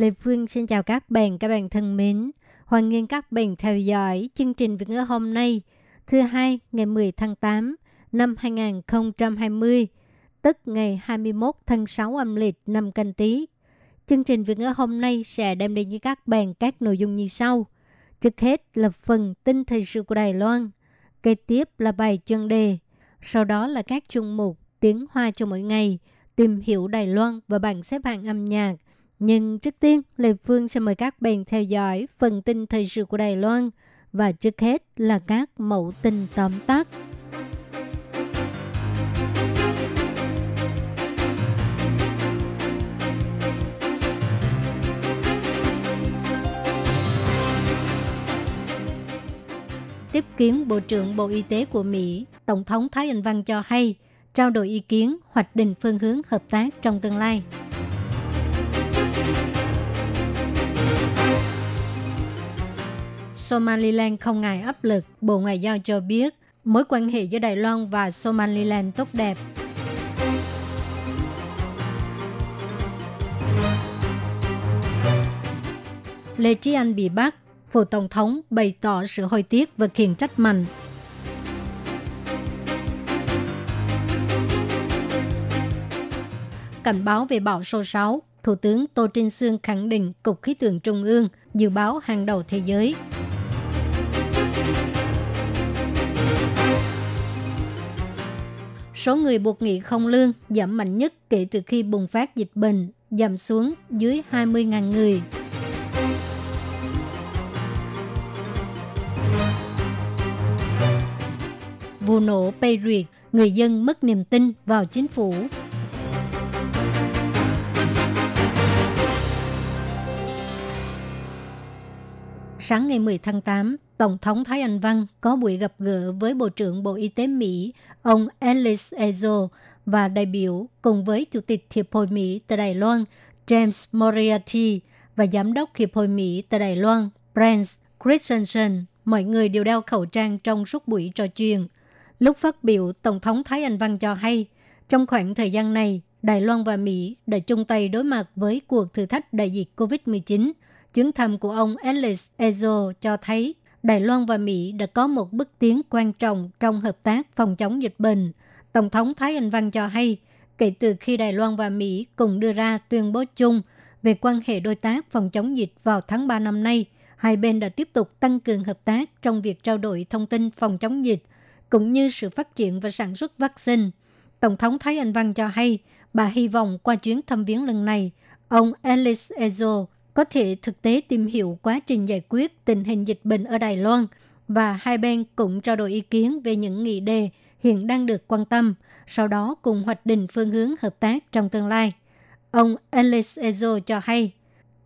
Lê Phương xin chào các bạn, các bạn thân mến. Hoan nghênh các bạn theo dõi chương trình Việt ngữ hôm nay, thứ hai ngày 10 tháng 8 năm 2020, tức ngày 21 tháng 6 âm lịch năm canh tí. Chương trình Việt ngữ hôm nay sẽ đem đến với các bạn các nội dung như sau. Trước hết là phần tin thời sự của Đài Loan, kế tiếp là bài chuyên đề, sau đó là các chung mục tiếng hoa cho mỗi ngày, tìm hiểu Đài Loan và bảng xếp hạng âm nhạc. Nhưng trước tiên, Lê Phương sẽ mời các bạn theo dõi phần tin thời sự của Đài Loan và trước hết là các mẫu tin tóm tắt. Tiếp kiến Bộ trưởng Bộ Y tế của Mỹ, Tổng thống Thái Anh Văn cho hay trao đổi ý kiến hoạch định phương hướng hợp tác trong tương lai. Somaliland không ngại áp lực, Bộ Ngoại giao cho biết mối quan hệ giữa Đài Loan và Somaliland tốt đẹp. Lê Trí Anh bị bắt, Phủ Tổng thống bày tỏ sự hối tiếc và khiển trách mạnh. Cảnh báo về bão số 6, Thủ tướng Tô Trinh Sương khẳng định Cục Khí tượng Trung ương dự báo hàng đầu thế giới. Số người buộc nghỉ không lương giảm mạnh nhất kể từ khi bùng phát dịch bệnh, giảm xuống dưới 20.000 người. Vụ nổ Beirut, người dân mất niềm tin vào chính phủ. Sáng ngày 10 tháng 8, Tổng thống Thái Anh Văn có buổi gặp gỡ với Bộ trưởng Bộ Y tế Mỹ, ông Alice Ezo và đại biểu cùng với Chủ tịch Hiệp hội Mỹ tại Đài Loan, James Moriarty và Giám đốc Hiệp hội Mỹ tại Đài Loan, Brent Christensen. Mọi người đều đeo khẩu trang trong suốt buổi trò chuyện. Lúc phát biểu, Tổng thống Thái Anh Văn cho hay, trong khoảng thời gian này, Đài Loan và Mỹ đã chung tay đối mặt với cuộc thử thách đại dịch COVID-19. Chuyến thăm của ông Alice Ezo cho thấy Đài Loan và Mỹ đã có một bước tiến quan trọng trong hợp tác phòng chống dịch bệnh. Tổng thống Thái Anh Văn cho hay, kể từ khi Đài Loan và Mỹ cùng đưa ra tuyên bố chung về quan hệ đối tác phòng chống dịch vào tháng 3 năm nay, hai bên đã tiếp tục tăng cường hợp tác trong việc trao đổi thông tin phòng chống dịch, cũng như sự phát triển và sản xuất vaccine. Tổng thống Thái Anh Văn cho hay, bà hy vọng qua chuyến thăm viếng lần này, ông Alice Ezo có thể thực tế tìm hiểu quá trình giải quyết tình hình dịch bệnh ở Đài Loan và hai bên cũng trao đổi ý kiến về những nghị đề hiện đang được quan tâm, sau đó cùng hoạch định phương hướng hợp tác trong tương lai. Ông Alice Ezo cho hay,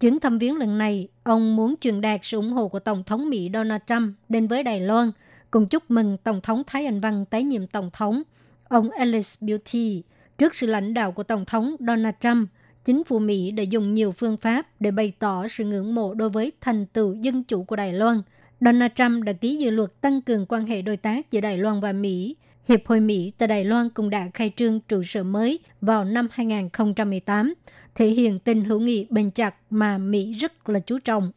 chuyến thăm viếng lần này, ông muốn truyền đạt sự ủng hộ của Tổng thống Mỹ Donald Trump đến với Đài Loan, cùng chúc mừng Tổng thống Thái Anh Văn tái nhiệm Tổng thống. Ông Alice Beauty, trước sự lãnh đạo của Tổng thống Donald Trump, chính phủ Mỹ đã dùng nhiều phương pháp để bày tỏ sự ngưỡng mộ đối với thành tựu dân chủ của Đài Loan. Donald Trump đã ký dự luật tăng cường quan hệ đối tác giữa Đài Loan và Mỹ. Hiệp hội Mỹ tại Đài Loan cũng đã khai trương trụ sở mới vào năm 2018, thể hiện tình hữu nghị bền chặt mà Mỹ rất là chú trọng.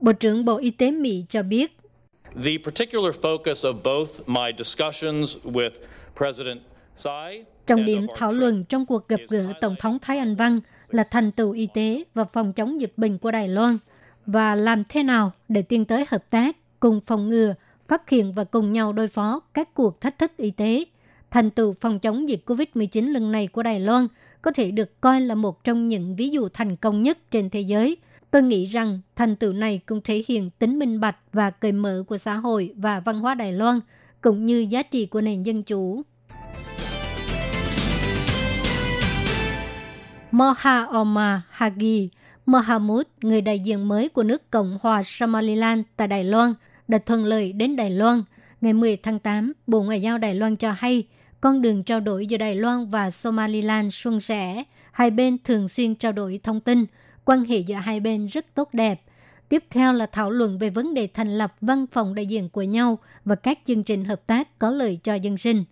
Bộ trưởng Bộ Y tế Mỹ cho biết, The particular focus of both my discussions with President Tsai Trọng điểm thảo luận trong cuộc gặp gỡ Tổng thống Thái Anh Văn là thành tựu y tế và phòng chống dịch bệnh của Đài Loan và làm thế nào để tiến tới hợp tác, cùng phòng ngừa, phát hiện và cùng nhau đối phó các cuộc thách thức y tế. Thành tựu phòng chống dịch COVID-19 lần này của Đài Loan có thể được coi là một trong những ví dụ thành công nhất trên thế giới. Tôi nghĩ rằng thành tựu này cũng thể hiện tính minh bạch và cởi mở của xã hội và văn hóa Đài Loan, cũng như giá trị của nền dân chủ. Moha Omar Hagi, Mohamud, người đại diện mới của nước Cộng hòa Somaliland tại Đài Loan, đã thuận lợi đến Đài Loan. Ngày 10 tháng 8, Bộ Ngoại giao Đài Loan cho hay, con đường trao đổi giữa Đài Loan và Somaliland suôn sẻ. Hai bên thường xuyên trao đổi thông tin, quan hệ giữa hai bên rất tốt đẹp. Tiếp theo là thảo luận về vấn đề thành lập văn phòng đại diện của nhau và các chương trình hợp tác có lợi cho dân sinh.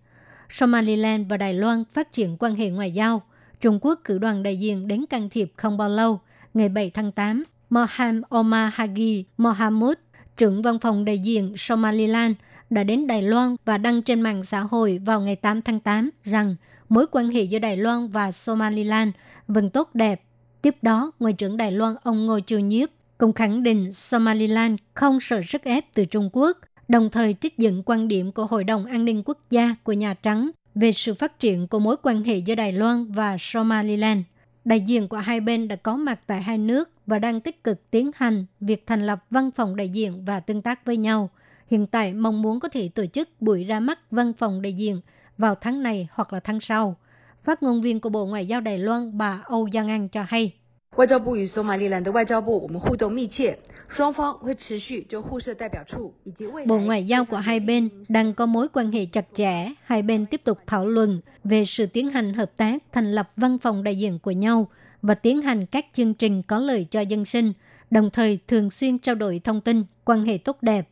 Somaliland và Đài Loan phát triển quan hệ ngoại giao. Trung Quốc cử đoàn đại diện đến can thiệp không bao lâu. Ngày 7 tháng 8, Moham Omar Hagi Mohamud, trưởng văn phòng đại diện Somaliland, đã đến Đài Loan và đăng trên mạng xã hội vào ngày 8 tháng 8 rằng mối quan hệ giữa Đài Loan và Somaliland vẫn tốt đẹp. Tiếp đó, Ngoại trưởng Đài Loan ông Ngô Chiêu Nhiếp cũng khẳng định Somaliland không sợ sức ép từ Trung Quốc, đồng thời trích dẫn quan điểm của Hội đồng An ninh Quốc gia của Nhà Trắng về sự phát triển của mối quan hệ giữa Đài Loan và Somaliland. Đại diện của hai bên đã có mặt tại hai nước và đang tích cực tiến hành việc thành lập văn phòng đại diện và tương tác với nhau. Hiện tại, mong muốn có thể tổ chức buổi ra mắt văn phòng đại diện vào tháng này hoặc là tháng sau. Phát ngôn viên của Bộ Ngoại giao Đài Loan, bà Âu Giang An cho hay. 外交部与索马利兰的外交部，我们互动密切，双方会持续就互设代表处以及未 Bộ Ngoại giao của hai bên đang có mối quan hệ chặt chẽ. Hai bên tiếp tục thảo luận về sự tiến hành hợp tác thành lập văn phòng đại diện của nhau và tiến hành các chương trình có lợi cho dân sinh, đồng thời thường xuyên trao đổi thông tin, quan hệ tốt đẹp.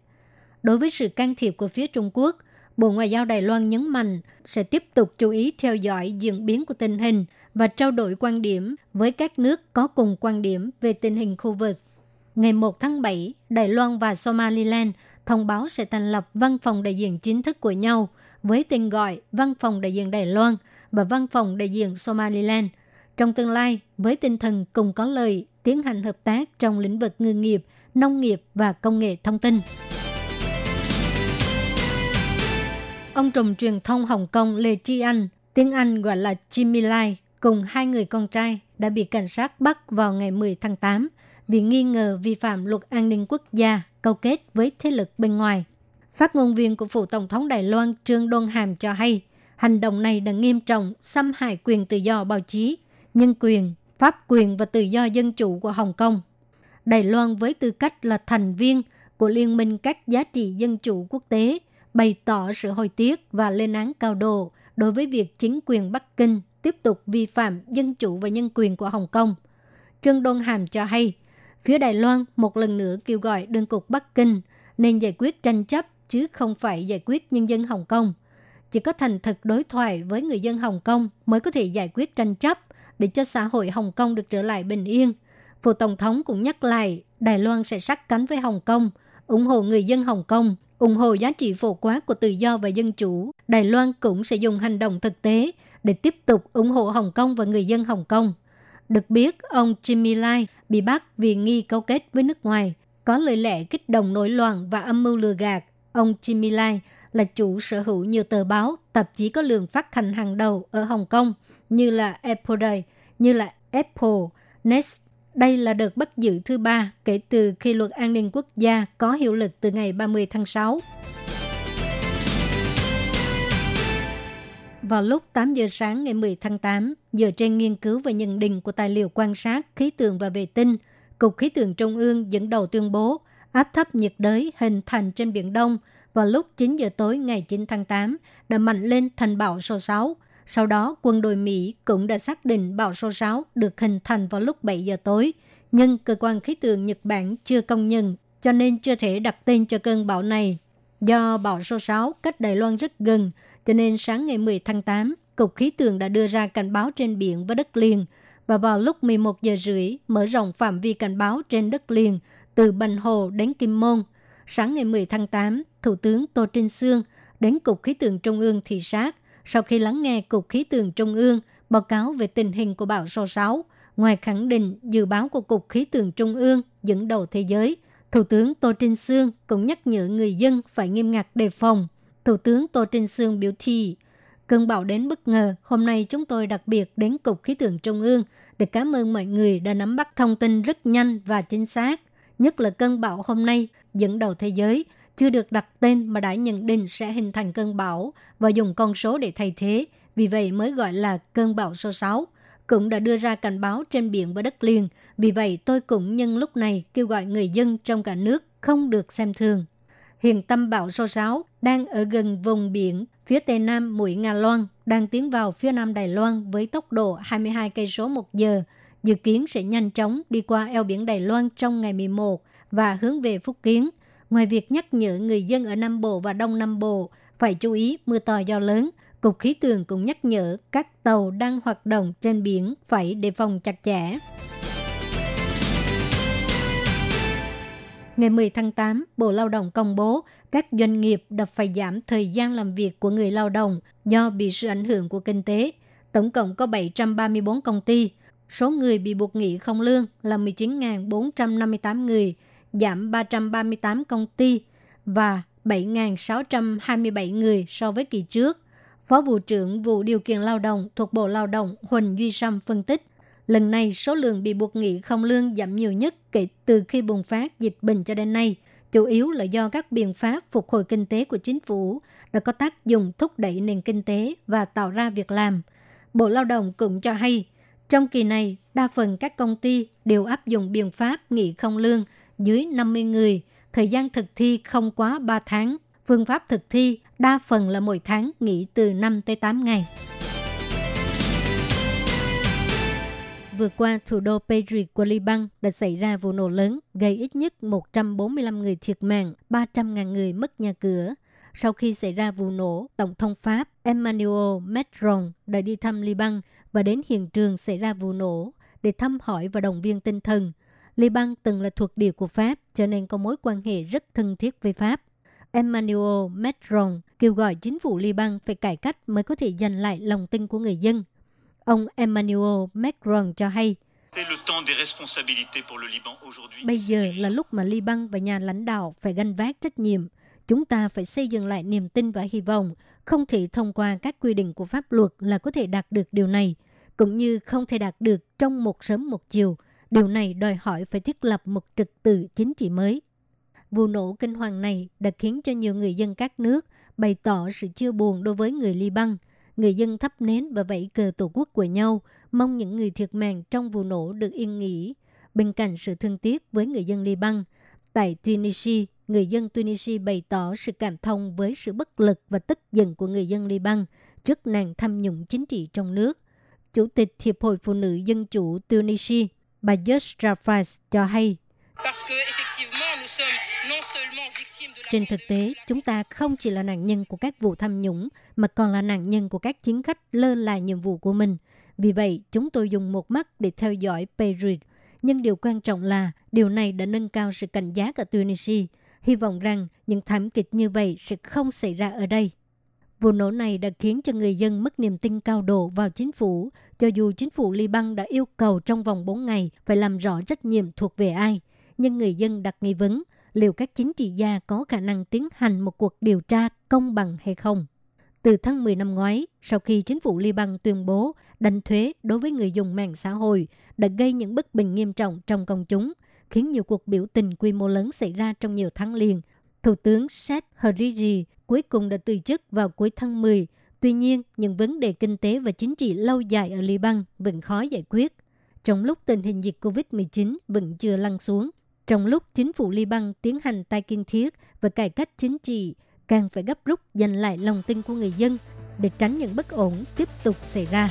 Đối với sự can thiệp của phía Trung Quốc, Bộ Ngoại giao Đài Loan nhấn mạnh sẽ tiếp tục chú ý theo dõi diễn biến của tình hình và trao đổi quan điểm với các nước có cùng quan điểm về tình hình khu vực. Ngày 1 tháng 7, Đài Loan và Somaliland thông báo sẽ thành lập văn phòng đại diện chính thức của nhau với tên gọi Văn phòng đại diện Đài Loan và Văn phòng đại diện Somaliland. Trong tương lai, với tinh thần cùng có lợi, tiến hành hợp tác trong lĩnh vực ngư nghiệp, nông nghiệp và công nghệ thông tin. Ông trùm truyền thông Hồng Kông Lê Tri Anh, tiếng Anh gọi là Jimmy Lai, cùng hai người con trai đã bị cảnh sát bắt vào ngày 10 tháng 8 vì nghi ngờ vi phạm luật an ninh quốc gia câu kết với thế lực bên ngoài. Phát ngôn viên của phủ tổng thống Đài Loan Trương Đôn Hàm cho hay, hành động này đã nghiêm trọng xâm hại quyền tự do báo chí, nhân quyền, pháp quyền và tự do dân chủ của Hồng Kông. Đài Loan với tư cách là thành viên của Liên minh các giá trị dân chủ quốc tế bày tỏ sự hồi tiếc và lên án cao độ đối với việc chính quyền Bắc Kinh tiếp tục vi phạm dân chủ và nhân quyền của Hồng Kông. Trương Đôn Hàm cho hay, phía Đài Loan một lần nữa kêu gọi đơn cục Bắc Kinh nên giải quyết tranh chấp chứ không phải giải quyết nhân dân Hồng Kông. Chỉ có thành thực đối thoại với người dân Hồng Kông mới có thể giải quyết tranh chấp để cho xã hội Hồng Kông được trở lại bình yên. Phụ Tổng thống cũng nhắc lại Đài Loan sẽ sát cánh với Hồng Kông, ủng hộ người dân Hồng Kông, ủng hộ giá trị phổ quát của tự do và dân chủ. Đài Loan cũng sẽ dùng hành động thực tế để tiếp tục ủng hộ Hồng Kông và người dân Hồng Kông. Được biết, ông Jimmy Lai bị bắt vì nghi cấu kết với nước ngoài, có lời lẽ kích động nổi loạn và âm mưu lừa gạt. Ông Jimmy Lai là chủ sở hữu nhiều tờ báo, tạp chí có lượng phát hành hàng đầu ở Hồng Kông như là Apple Day, như là Apple, Nest. Đây là đợt bắt giữ thứ ba kể từ khi luật an ninh quốc gia có hiệu lực từ ngày 30 tháng 6. Vào lúc 8 giờ sáng ngày 10 tháng 8, dựa trên nghiên cứu và nhận định của tài liệu quan sát khí tượng và vệ tinh, Cục Khí tượng Trung ương dẫn đầu tuyên bố áp thấp nhiệt đới hình thành trên Biển Đông vào lúc 9 giờ tối ngày 9 tháng 8 đã mạnh lên thành bão số 6. Sau đó, quân đội Mỹ cũng đã xác định bão số 6 được hình thành vào lúc 7 giờ tối, nhưng cơ quan khí tượng Nhật Bản chưa công nhận, cho nên chưa thể đặt tên cho cơn bão này. Do bão số 6 cách Đài Loan rất gần, cho nên sáng ngày 10 tháng 8, Cục Khí tượng đã đưa ra cảnh báo trên biển và đất liền và vào lúc 11 giờ rưỡi mở rộng phạm vi cảnh báo trên đất liền từ Bành Hồ đến Kim Môn. Sáng ngày 10 tháng 8, Thủ tướng Tô Trinh Sương đến Cục Khí tượng Trung ương thị sát sau khi lắng nghe Cục Khí tượng Trung ương báo cáo về tình hình của bão số 6. Ngoài khẳng định dự báo của Cục Khí tượng Trung ương dẫn đầu thế giới, Thủ tướng Tô Trinh Sương cũng nhắc nhở người dân phải nghiêm ngặt đề phòng – Thủ tướng Tô Trinh Sương biểu thị, cơn bão đến bất ngờ, hôm nay chúng tôi đặc biệt đến Cục Khí tượng Trung ương để cảm ơn mọi người đã nắm bắt thông tin rất nhanh và chính xác. Nhất là cơn bão hôm nay dẫn đầu thế giới, chưa được đặt tên mà đã nhận định sẽ hình thành cơn bão và dùng con số để thay thế, vì vậy mới gọi là cơn bão số 6. cũng đã đưa ra cảnh báo trên biển và đất liền. Vì vậy, tôi cũng nhân lúc này kêu gọi người dân trong cả nước không được xem thường. Hiện tâm bão số 6 đang ở gần vùng biển phía tây nam mũi Nga Loan, đang tiến vào phía nam Đài Loan với tốc độ 22 cây số một giờ. Dự kiến sẽ nhanh chóng đi qua eo biển Đài Loan trong ngày 11 và hướng về Phúc Kiến. Ngoài việc nhắc nhở người dân ở Nam Bộ và Đông Nam Bộ phải chú ý mưa to do lớn, Cục Khí tượng cũng nhắc nhở các tàu đang hoạt động trên biển phải đề phòng chặt chẽ. Ngày 10 tháng 8, Bộ Lao động công bố các doanh nghiệp đã phải giảm thời gian làm việc của người lao động do bị sự ảnh hưởng của kinh tế. Tổng cộng có 734 công ty. Số người bị buộc nghỉ không lương là 19.458 người, giảm 338 công ty và 7.627 người so với kỳ trước. Phó vụ trưởng vụ điều kiện lao động thuộc Bộ Lao động Huỳnh Duy Sâm phân tích, lần này số lượng bị buộc nghỉ không lương giảm nhiều nhất kể từ khi bùng phát dịch bệnh cho đến nay, chủ yếu là do các biện pháp phục hồi kinh tế của chính phủ đã có tác dụng thúc đẩy nền kinh tế và tạo ra việc làm. Bộ Lao động cũng cho hay, trong kỳ này, đa phần các công ty đều áp dụng biện pháp nghỉ không lương dưới 50 người, thời gian thực thi không quá 3 tháng. Phương pháp thực thi đa phần là mỗi tháng nghỉ từ 5 tới 8 ngày. Vừa qua, thủ đô Beirut của Liban đã xảy ra vụ nổ lớn, gây ít nhất 145 người thiệt mạng, 300.000 người mất nhà cửa. Sau khi xảy ra vụ nổ, Tổng thống Pháp Emmanuel Macron đã đi thăm Liban và đến hiện trường xảy ra vụ nổ để thăm hỏi và động viên tinh thần. Liban từng là thuộc địa của Pháp, cho nên có mối quan hệ rất thân thiết với Pháp. Emmanuel Macron kêu gọi chính phủ Liban phải cải cách mới có thể giành lại lòng tin của người dân. Ông Emmanuel Macron cho hay, Bây giờ là lúc mà Liban và nhà lãnh đạo phải gánh vác trách nhiệm. Chúng ta phải xây dựng lại niềm tin và hy vọng. Không thể thông qua các quy định của pháp luật là có thể đạt được điều này, cũng như không thể đạt được trong một sớm một chiều. Điều này đòi hỏi phải thiết lập một trật tự chính trị mới. Vụ nổ kinh hoàng này đã khiến cho nhiều người dân các nước bày tỏ sự chia buồn đối với người Liban. Người dân thắp nến và vẫy cờ tổ quốc của nhau, mong những người thiệt mạng trong vụ nổ được yên nghỉ. Bên cạnh sự thương tiếc với người dân Liban, tại Tunisia, người dân Tunisia bày tỏ sự cảm thông với sự bất lực và tức giận của người dân Liban trước nạn tham nhũng chính trị trong nước. Chủ tịch Hiệp hội Phụ nữ Dân chủ Tunisia, bà Just Rafais cho hay. Trên thực tế, chúng ta không chỉ là nạn nhân của các vụ tham nhũng, mà còn là nạn nhân của các chính khách lơ là nhiệm vụ của mình. Vì vậy, chúng tôi dùng một mắt để theo dõi Beirut. Nhưng điều quan trọng là điều này đã nâng cao sự cảnh giác ở Tunisia. Hy vọng rằng những thảm kịch như vậy sẽ không xảy ra ở đây. Vụ nổ này đã khiến cho người dân mất niềm tin cao độ vào chính phủ, cho dù chính phủ Liban đã yêu cầu trong vòng 4 ngày phải làm rõ trách nhiệm thuộc về ai. Nhưng người dân đặt nghi vấn liệu các chính trị gia có khả năng tiến hành một cuộc điều tra công bằng hay không. Từ tháng 10 năm ngoái, sau khi chính phủ Liban tuyên bố đánh thuế đối với người dùng mạng xã hội đã gây những bất bình nghiêm trọng trong công chúng, khiến nhiều cuộc biểu tình quy mô lớn xảy ra trong nhiều tháng liền. Thủ tướng Saad Hariri cuối cùng đã từ chức vào cuối tháng 10. Tuy nhiên, những vấn đề kinh tế và chính trị lâu dài ở Liban vẫn khó giải quyết. Trong lúc tình hình dịch COVID-19 vẫn chưa lăn xuống, trong lúc chính phủ Liban tiến hành tai kiên thiết và cải cách chính trị, càng phải gấp rút giành lại lòng tin của người dân để tránh những bất ổn tiếp tục xảy ra.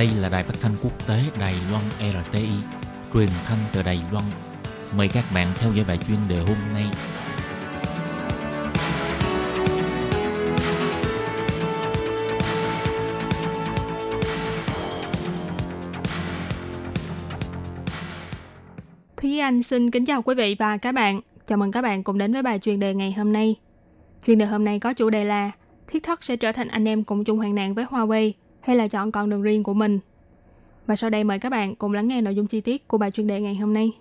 Đây là đài phát thanh quốc tế Đài Loan RTI, truyền thanh từ Đài Loan. Mời các bạn theo dõi bài chuyên đề hôm nay. Thúy Anh xin kính chào quý vị và các bạn. Chào mừng các bạn cùng đến với bài chuyên đề ngày hôm nay. Chuyên đề hôm nay có chủ đề là TikTok sẽ trở thành anh em cùng chung hoạn nạn với Huawei hay là chọn con đường riêng của mình. Và sau đây mời các bạn cùng lắng nghe nội dung chi tiết của bài chuyên đề ngày hôm nay.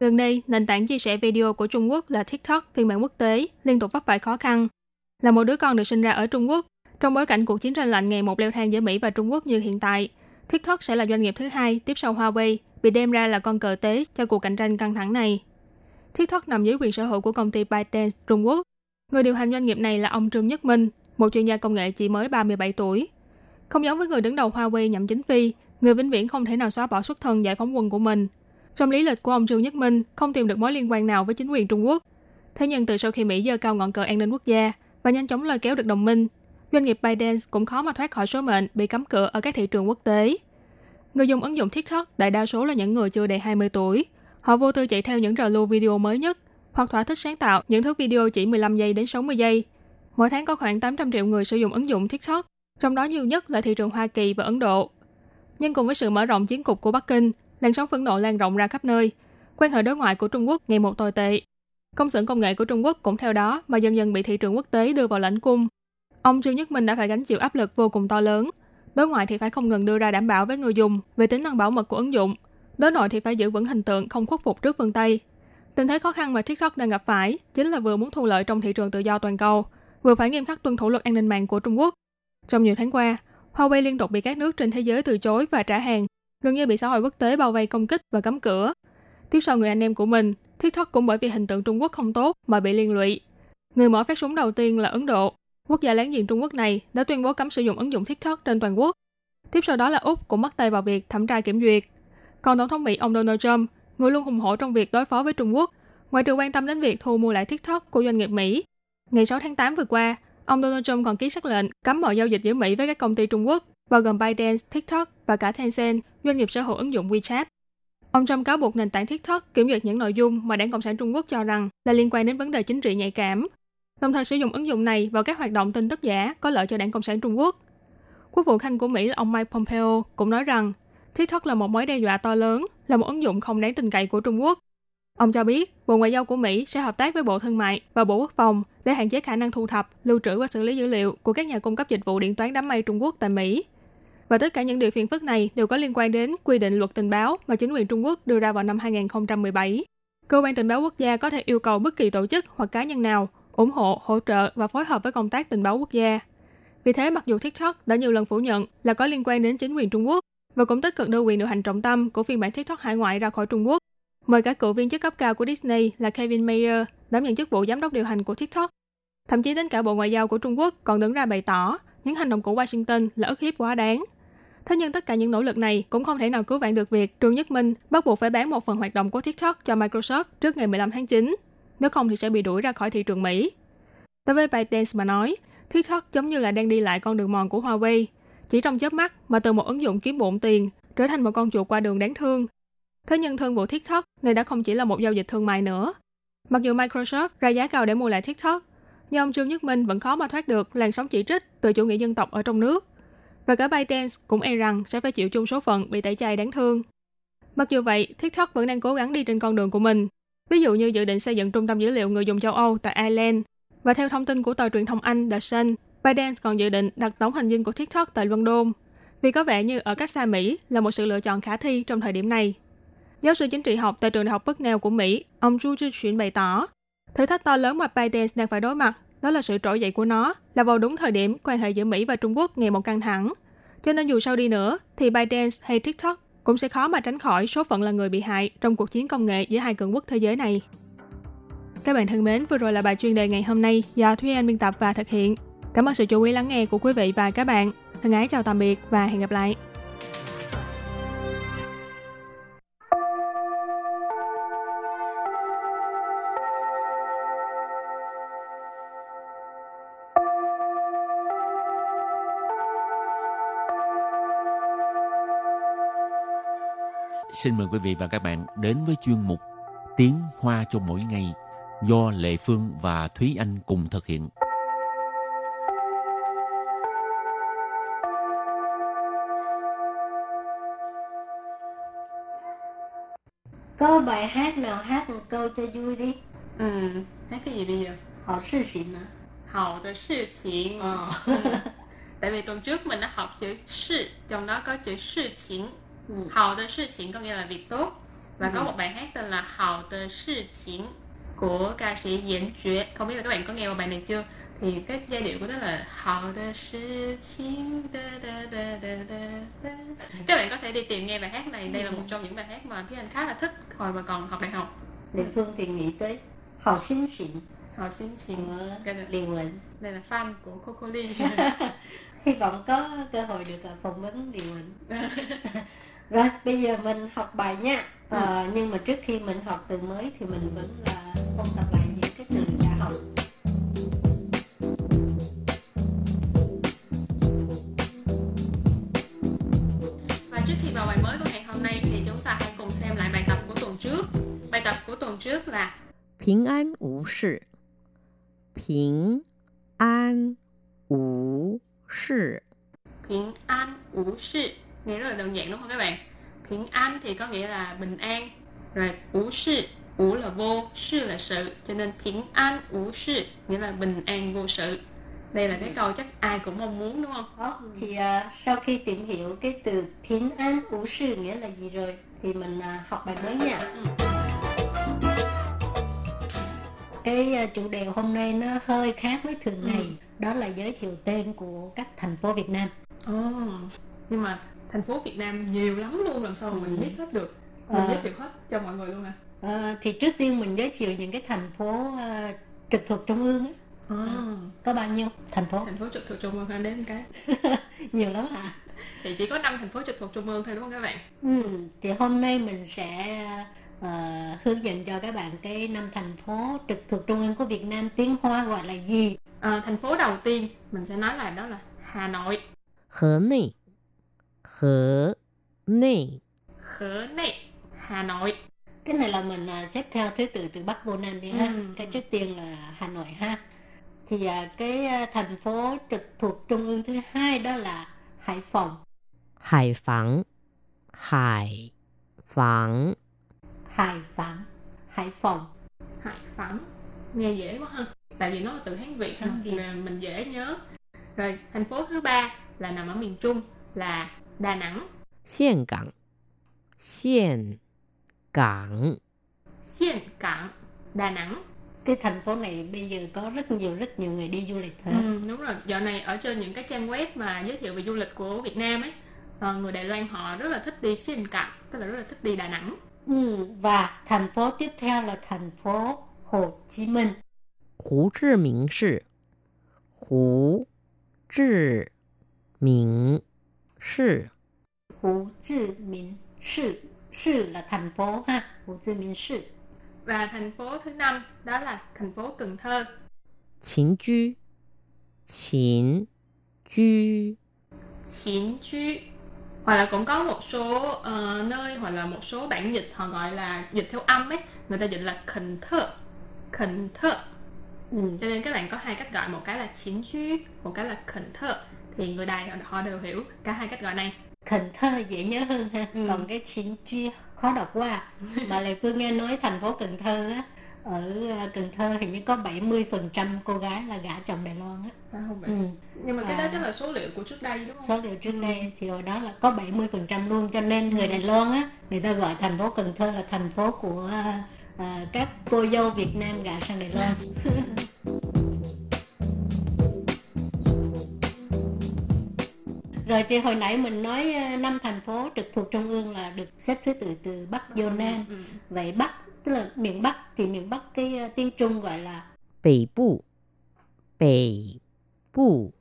Gần đây, nền tảng chia sẻ video của Trung Quốc là TikTok phiên bản quốc tế liên tục vấp phải khó khăn. Là một đứa con được sinh ra ở Trung Quốc, trong bối cảnh cuộc chiến tranh lạnh ngày một leo thang giữa Mỹ và Trung Quốc như hiện tại, TikTok sẽ là doanh nghiệp thứ hai tiếp sau Huawei bị đem ra là con cờ tế cho cuộc cạnh tranh căng thẳng này. TikTok nằm dưới quyền sở hữu của công ty ByteDance Trung Quốc. Người điều hành doanh nghiệp này là ông Trương Nhất Minh, một chuyên gia công nghệ chỉ mới 37 tuổi. Không giống với người đứng đầu Huawei nhậm chính phi, người vĩnh viễn không thể nào xóa bỏ xuất thân giải phóng quân của mình. Trong lý lịch của ông Trương Nhất Minh không tìm được mối liên quan nào với chính quyền Trung Quốc. Thế nhưng từ sau khi Mỹ giơ cao ngọn cờ an ninh quốc gia và nhanh chóng lôi kéo được đồng minh, doanh nghiệp Biden cũng khó mà thoát khỏi số mệnh bị cấm cửa ở các thị trường quốc tế. Người dùng ứng dụng TikTok đại đa số là những người chưa đầy 20 tuổi. Họ vô tư chạy theo những trào lưu video mới nhất hoặc thỏa thích sáng tạo những thước video chỉ 15 giây đến 60 giây. Mỗi tháng có khoảng 800 triệu người sử dụng ứng dụng TikTok, trong đó nhiều nhất là thị trường Hoa Kỳ và Ấn Độ. Nhưng cùng với sự mở rộng chiến cục của Bắc Kinh, làn sóng phẫn nộ lan rộng ra khắp nơi. Quan hệ đối ngoại của Trung Quốc ngày một tồi tệ. Công xưởng công nghệ của Trung Quốc cũng theo đó mà dần dần bị thị trường quốc tế đưa vào lãnh cung. Ông Trương Nhất Minh đã phải gánh chịu áp lực vô cùng to lớn. Đối ngoại thì phải không ngừng đưa ra đảm bảo với người dùng về tính năng bảo mật của ứng dụng. Đối nội thì phải giữ vững hình tượng không khuất phục trước phương Tây. Tình thế khó khăn mà TikTok đang gặp phải chính là vừa muốn thu lợi trong thị trường tự do toàn cầu, vừa phải nghiêm khắc tuân thủ luật an ninh mạng của Trung Quốc. Trong nhiều tháng qua, Huawei liên tục bị các nước trên thế giới từ chối và trả hàng, gần như bị xã hội quốc tế bao vây công kích và cấm cửa. Tiếp sau người anh em của mình, TikTok cũng bởi vì hình tượng Trung Quốc không tốt mà bị liên lụy. Người mở phát súng đầu tiên là Ấn Độ. Quốc gia láng giềng Trung Quốc này đã tuyên bố cấm sử dụng ứng dụng TikTok trên toàn quốc. Tiếp sau đó là Úc cũng bắt tay vào việc thẩm tra kiểm duyệt. Còn Tổng thống Mỹ ông Donald Trump, người luôn ủng hộ trong việc đối phó với Trung Quốc, ngoại trừ quan tâm đến việc thu mua lại TikTok của doanh nghiệp Mỹ. Ngày 6 tháng 8 vừa qua, ông Donald Trump còn ký sắc lệnh cấm mọi giao dịch giữa Mỹ với các công ty Trung Quốc, bao gồm ByteDance, TikTok và cả Tencent, doanh nghiệp sở hữu ứng dụng WeChat. Ông Trump cáo buộc nền tảng TikTok kiểm duyệt những nội dung mà Đảng Cộng sản Trung Quốc cho rằng là liên quan đến vấn đề chính trị nhạy cảm, đồng thời sử dụng ứng dụng này vào các hoạt động tin tức giả có lợi cho Đảng Cộng sản Trung Quốc. Quốc vụ Khanh của Mỹ ông Mike Pompeo cũng nói rằng TikTok là một mối đe dọa to lớn, là một ứng dụng không đáng tin cậy của Trung Quốc. Ông cho biết, Bộ Ngoại giao của Mỹ sẽ hợp tác với Bộ Thương mại và Bộ Quốc phòng để hạn chế khả năng thu thập, lưu trữ và xử lý dữ liệu của các nhà cung cấp dịch vụ điện toán đám mây Trung Quốc tại Mỹ. Và tất cả những điều phiền phức này đều có liên quan đến quy định luật tình báo mà chính quyền Trung Quốc đưa ra vào năm 2017. Cơ quan tình báo quốc gia có thể yêu cầu bất kỳ tổ chức hoặc cá nhân nào ủng hộ, hỗ trợ và phối hợp với công tác tình báo quốc gia. Vì thế, mặc dù TikTok đã nhiều lần phủ nhận là có liên quan đến chính quyền Trung Quốc và cũng tích cực đưa quyền điều hành trọng tâm của phiên bản TikTok hải ngoại ra khỏi Trung Quốc, mời cả cựu viên chức cấp cao của Disney là Kevin Mayer đảm nhận chức vụ giám đốc điều hành của TikTok. Thậm chí đến cả Bộ Ngoại giao của Trung Quốc còn đứng ra bày tỏ những hành động của Washington là ức hiếp quá đáng. Thế nhưng tất cả những nỗ lực này cũng không thể nào cứu vãn được việc Trương Nhất Minh bắt buộc phải bán một phần hoạt động của TikTok cho Microsoft trước ngày 15 tháng 9 nếu không thì sẽ bị đuổi ra khỏi thị trường Mỹ. Đối với ByteDance mà nói, TikTok giống như là đang đi lại con đường mòn của Huawei, chỉ trong chớp mắt mà từ một ứng dụng kiếm bộn tiền trở thành một con chuột qua đường đáng thương. Thế nhưng thương vụ TikTok này đã không chỉ là một giao dịch thương mại nữa. Mặc dù Microsoft ra giá cao để mua lại TikTok, nhưng ông Trương Nhất Minh vẫn khó mà thoát được làn sóng chỉ trích từ chủ nghĩa dân tộc ở trong nước. Và cả ByteDance cũng e rằng sẽ phải chịu chung số phận bị tẩy chay đáng thương. Mặc dù vậy, TikTok vẫn đang cố gắng đi trên con đường của mình, Ví dụ như dự định xây dựng trung tâm dữ liệu người dùng châu Âu tại Ireland. Và theo thông tin của tờ truyền thông Anh The Sun, ByteDance còn dự định đặt tổng hành dinh của TikTok tại London, vì có vẻ như ở cách xa Mỹ là một sự lựa chọn khả thi trong thời điểm này. Giáo sư chính trị học tại trường đại học Bucknell của Mỹ, ông Zhu Zhiqun bày tỏ, thử thách to lớn mà ByteDance đang phải đối mặt đó là sự trỗi dậy của nó là vào đúng thời điểm quan hệ giữa Mỹ và Trung Quốc ngày một căng thẳng. Cho nên dù sao đi nữa, thì ByteDance hay TikTok cũng sẽ khó mà tránh khỏi số phận là người bị hại trong cuộc chiến công nghệ giữa hai cường quốc thế giới này. Các bạn thân mến, vừa rồi là bài chuyên đề ngày hôm nay do Thúy Anh biên tập và thực hiện. Cảm ơn sự chú ý lắng nghe của quý vị và các bạn. Thân ái chào tạm biệt và hẹn gặp lại. Xin mời quý vị và các bạn đến với chuyên mục Tiếng Hoa cho mỗi ngày do Lệ Phương và Thúy Anh cùng thực hiện. Có bài hát nào hát một câu cho vui đi. Ừ, hát cái gì bây giờ? Họ sự xịn à? Hậu tờ sự xịn Ờ. Ừ. Tại vì tuần trước mình đã học chữ sự Trong đó có chữ sự xịn Hậu tờ sự xịn có nghĩa là việc tốt. Và ừ. có một bài hát tên là Hậu tờ sự xịn Của ca sĩ Diễn Duyệt. Không biết là các bạn có nghe qua bài này chưa? Thì cái giai điệu của nó là Hậu de sự 情 da, da, da, da, da. Các bạn có thể đi tìm nghe bài hát này. Đây là một trong những bài hát mà Thúy Anh khá là thích hồi mà còn học đại học. Địa phương thì nghĩ tới họ xin xịn Hậu xin 情 của Cái này- Liên Huỳnh. đây là fan của Coco Lee. Hy vọng có cơ hội được à, phỏng vấn Liên Huỳnh. Rồi, bây giờ mình học bài nha. Ờ, nhưng mà trước khi mình học từ mới thì mình vẫn là ôn tập lại những tuần trước là Bình an vô sự. Bình an vô sự. Bình an vô sự. Nghe rất là đơn giản đúng không các bạn? Bình an thì có nghĩa là bình an. Rồi vô sự. Vô là vô, sự là sự. Cho nên bình an vô sự nghĩa là bình an vô sự đây là cái câu chắc ai cũng mong muốn đúng không? Đó. Thì uh, sau khi tìm hiểu cái từ thiến an ủ sư nghĩa là gì rồi thì mình uh, học bài mới nha. Ừ. Cái à, chủ đề hôm nay nó hơi khác với thường ngày, đó là giới thiệu tên của các thành phố Việt Nam. Ồ, Nhưng mà thành phố Việt Nam nhiều lắm luôn Làm sao mà mình Ừ. biết hết được Mình Ờ. giới thiệu hết cho mọi người luôn à Ờ, thì trước tiên mình giới thiệu những cái thành phố à, trực thuộc trung ương ấy. Ồ. có bao nhiêu thành phố? Thành phố trực thuộc trung ương ha đến cái nhiều lắm hả? thì chỉ có 5 thành phố trực thuộc trung ương thôi đúng không các bạn? Ừ, thì hôm nay mình sẽ uh, hướng dẫn cho các bạn cái năm thành phố trực thuộc trung ương của Việt Nam tiếng Hoa gọi là gì? À, thành phố đầu tiên mình sẽ nói là đó là Hà Nội. Hà Nội. Hà Nội. Hà Nội. Hà Nội. Cái này là mình uh, xếp theo thứ tự từ Bắc vô Nam đi ha. Ừ. Cái trước tiên là Hà Nội ha. Thì uh, cái uh, thành phố trực thuộc trung ương thứ hai đó là Hải Phòng. Hải Phòng. Hải Phòng. Hải Phẳng Hải Phòng. Hải Phẳng Nghe dễ quá ha. Tại vì nó là từ Hán Việt ha Nên mình dễ nhớ. Rồi thành phố thứ ba là nằm ở miền Trung là Đà Nẵng. Xiên Cảng. Xiên Cảng. Xiên Cảng Đà Nẵng. Cái thành phố này bây giờ có rất nhiều rất nhiều người đi du lịch hả? Ừ, đúng rồi. Giờ này ở trên những cái trang web mà giới thiệu về du lịch của Việt Nam ấy ờ, người Đài Loan họ rất là thích đi Xiên Cảng tức là rất là thích đi Đà Nẵng. Ừ, và thành phố tiếp theo là thành phố Hồ Chí Minh. Hồ Chí Minh Thị. Hồ Chí Minh Hồ Chí Minh Thị. Là thành phố ha, Hồ Chí Minh Thị. Và thành phố thứ năm đó là thành phố Cần Thơ. Chính cư. Chính cư. Chính hoặc là cũng có một số ờ, nơi hoặc là một số bản dịch họ gọi là dịch theo âm ấy người ta dịch là Cần Thơ Cần Thơ Ừ. cho nên các bạn có hai cách gọi một cái là Chiến Chú một cái là Cần Thơ thì người Đài họ- đều hiểu cả hai cách gọi này Cần Thơ dễ nhớ hơn ha. Ừ. Còn cái chính truy khó đọc quá. Mà Lê Phương nghe nói thành phố Cần Thơ á, ở à, Cần Thơ hình như có 70% cô gái là gả chồng Đài Loan á. không Ừ. nhưng mà cái đó À. chắc là số liệu của trước đây đúng không Số liệu trước đây thì hồi đó là có 70% luôn cho nên người Đài Loan á, người ta gọi thành phố Cần Thơ là thành phố của à, à, các cô dâu Việt Nam gả sang Đài Loan. Rồi thì hồi nãy mình nói à, năm thành phố trực thuộc trung ương là được xếp thứ tự từ Bắc vô Nam. ừ. Vậy Bắc tức là miền Bắc thì miền Bắc cái uh, tiếng Trung gọi là 北部，北部，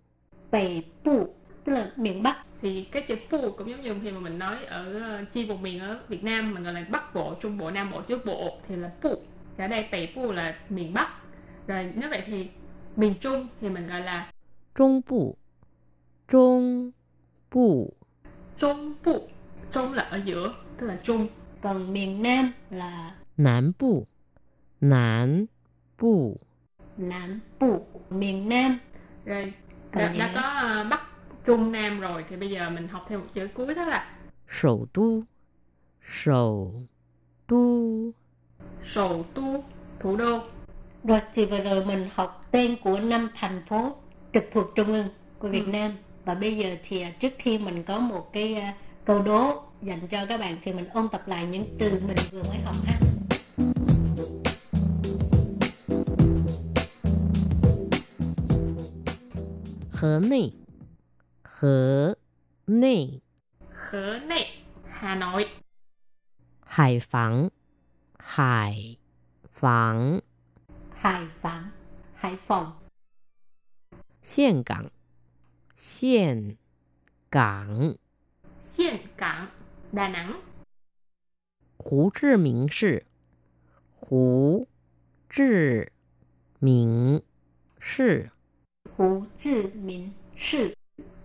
Bầy Bù tức là miền Bắc thì cái chữ pu cũng giống như khi mà mình nói ở ờ, chi vùng miền ở Việt Nam mình gọi là Bắc Bộ, Trung Bộ, Nam Bộ trước Bộ thì là pu. Thì ở đây Tây pu là miền Bắc. Rồi nếu vậy thì miền Trung thì mình gọi là 中部，中部， Trung pu. Trung là ở giữa, tức là Trung. còn miền Nam là 南部，南部， Nam Bù miền Nam Rồi Còn đã, gì đã nữa? có ờ, Bắc, Trung, Nam rồi thì bây giờ mình học thêm một chữ cuối đó là 首都，首都， sầu tu, thủ đô. rồi thì vừa rồi mình học tên của năm thành phố trực thuộc trung ương của Việt Ừ. Nam và bây giờ thì à, trước khi mình có một cái à, câu đố dành cho các bạn thì mình ôn tập lại những từ mình vừa mới học ha 河内，河内，河内，Hanoi。海防，海防，海防，海防。岘港，岘港，岘港，大南。胡志明市，胡志明市。Hồ Chí Minh Sư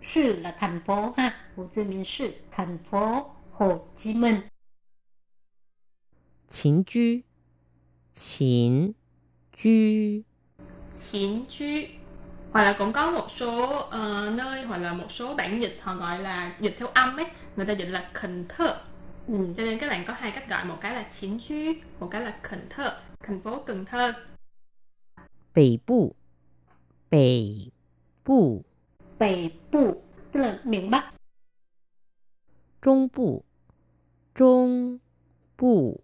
Sư là thành phố ha Hồ Chí Minh Sư thành phố Hồ Chí Minh 秦居，秦居， Chín chú hoặc là cũng có một số ờ, nơi hoặc là một số bản dịch họ gọi là dịch theo âm ấy người ta dịch là Cần Thơ ừ. cho nên các bạn có hai cách gọi một cái là Chín chú một cái là Cần Thơ thành phố Cần Thơ 北部，北部， Bầy Bù tức là miền Bắc 中部，中部，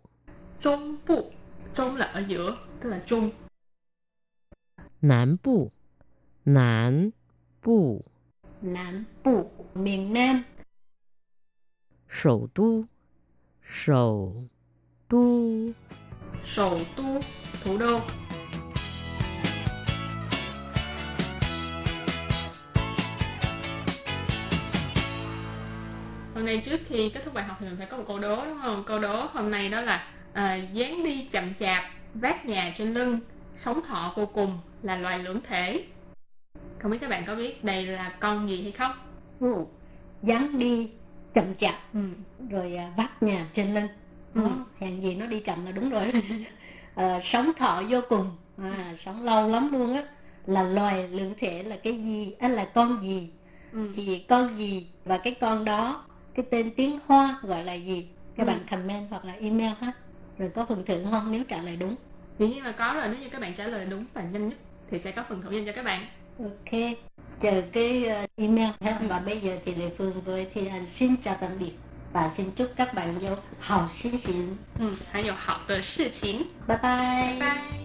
Trung Bộ Trung là ở giữa tức là Trung 南部，南部， Nam Bù miền Nam 首都，首都， Sầu Tu thủ đô Hôm nay trước khi kết thúc bài học thì mình phải có một câu đố đúng không? Câu đố hôm nay đó là à, dáng đi chậm chạp, vác nhà trên lưng, sống thọ vô cùng là loài lưỡng thể. Không biết các bạn có biết đây là con gì hay không? ừ. dáng đi chậm chạp Ừ. rồi à, vác nhà trên lưng ừ. Ừ. hèn gì nó đi chậm là đúng rồi à, sống thọ vô cùng à, sống lâu lắm luôn á là loài lượng thể là cái gì á là con gì Ừ. thì con gì và cái con đó cái tên tiếng hoa gọi là gì các Ừ. bạn comment hoặc là email ha rồi có phần thưởng không nếu trả lời đúng Dĩ nhiên là có rồi nếu như các bạn trả lời đúng và nhanh nhất thì sẽ có phần thưởng dành cho các bạn. ok chờ cái ờ, email ha và bây giờ thì lệ phương với thì anh xin chào tạm biệt và xin chúc các bạn vô hào xí xịn 嗯，还有好的事情， bye bye 拜拜。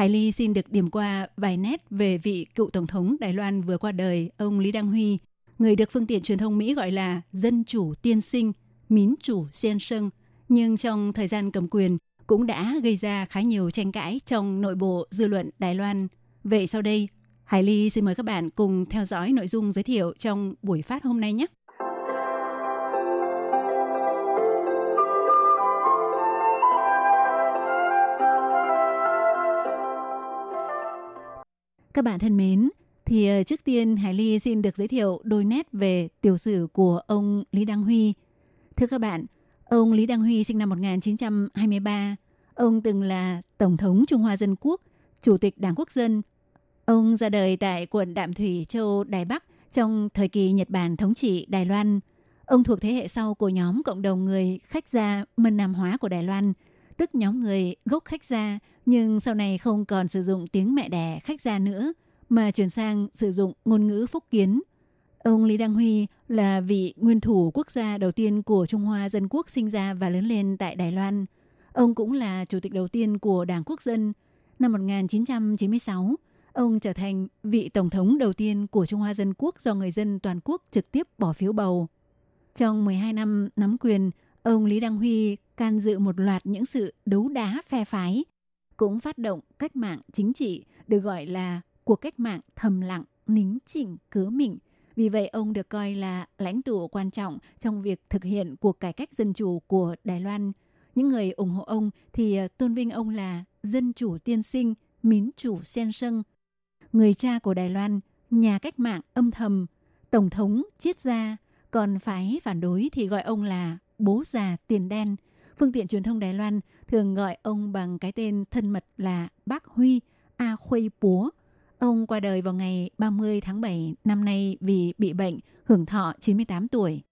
Hải Ly xin được điểm qua vài nét về vị cựu tổng thống Đài Loan vừa qua đời, ông Lý Đăng Huy, người được phương tiện truyền thông Mỹ gọi là dân chủ tiên sinh, mín chủ sen sân, nhưng trong thời gian cầm quyền cũng đã gây ra khá nhiều tranh cãi trong nội bộ dư luận Đài Loan. Vậy sau đây, Hải Ly xin mời các bạn cùng theo dõi nội dung giới thiệu trong buổi phát hôm nay nhé. Các bạn thân mến, thì ờ, trước tiên Hải Ly xin được giới thiệu đôi nét về tiểu sử của ông Lý Đăng Huy. Thưa các bạn, ông Lý Đăng Huy sinh năm 1923. Ông từng là Tổng thống Trung Hoa Dân Quốc, Chủ tịch Đảng Quốc dân. Ông ra đời tại quận Đạm Thủy, châu Đài Bắc trong thời kỳ Nhật Bản thống trị Đài Loan. Ông thuộc thế hệ sau của nhóm cộng đồng người khách gia Mân Nam hóa của Đài Loan, tức nhóm người gốc khách gia nhưng sau này không còn sử dụng tiếng mẹ đẻ khách gia nữa mà chuyển sang sử dụng ngôn ngữ phúc kiến. Ông Lý Đăng Huy là vị nguyên thủ quốc gia đầu tiên của Trung Hoa Dân Quốc sinh ra và lớn lên tại Đài Loan. Ông cũng là chủ tịch đầu tiên của Đảng Quốc dân. Năm 1996, ông trở thành vị tổng thống đầu tiên của Trung Hoa Dân Quốc do người dân toàn quốc trực tiếp bỏ phiếu bầu. Trong 12 năm nắm quyền, ông Lý Đăng Huy can dự một loạt những sự đấu đá phe phái, cũng phát động cách mạng chính trị được gọi là cuộc cách mạng thầm lặng, nín chỉnh, cứa mình. Vì vậy ông được coi là lãnh tụ quan trọng trong việc thực hiện cuộc cải cách dân chủ của Đài Loan. Những người ủng hộ ông thì ờ, tôn vinh ông là dân chủ tiên sinh, mín chủ sen sân, người cha của Đài Loan, nhà cách mạng âm thầm, tổng thống triết gia, còn phái phản đối thì gọi ông là bố già tiền đen. Phương tiện truyền thông Đài Loan thường gọi ông bằng cái tên thân mật là Bác Huy A Khuây Búa. Ông qua đời vào ngày 30 tháng 7 năm nay vì bị bệnh, hưởng thọ 98 tuổi.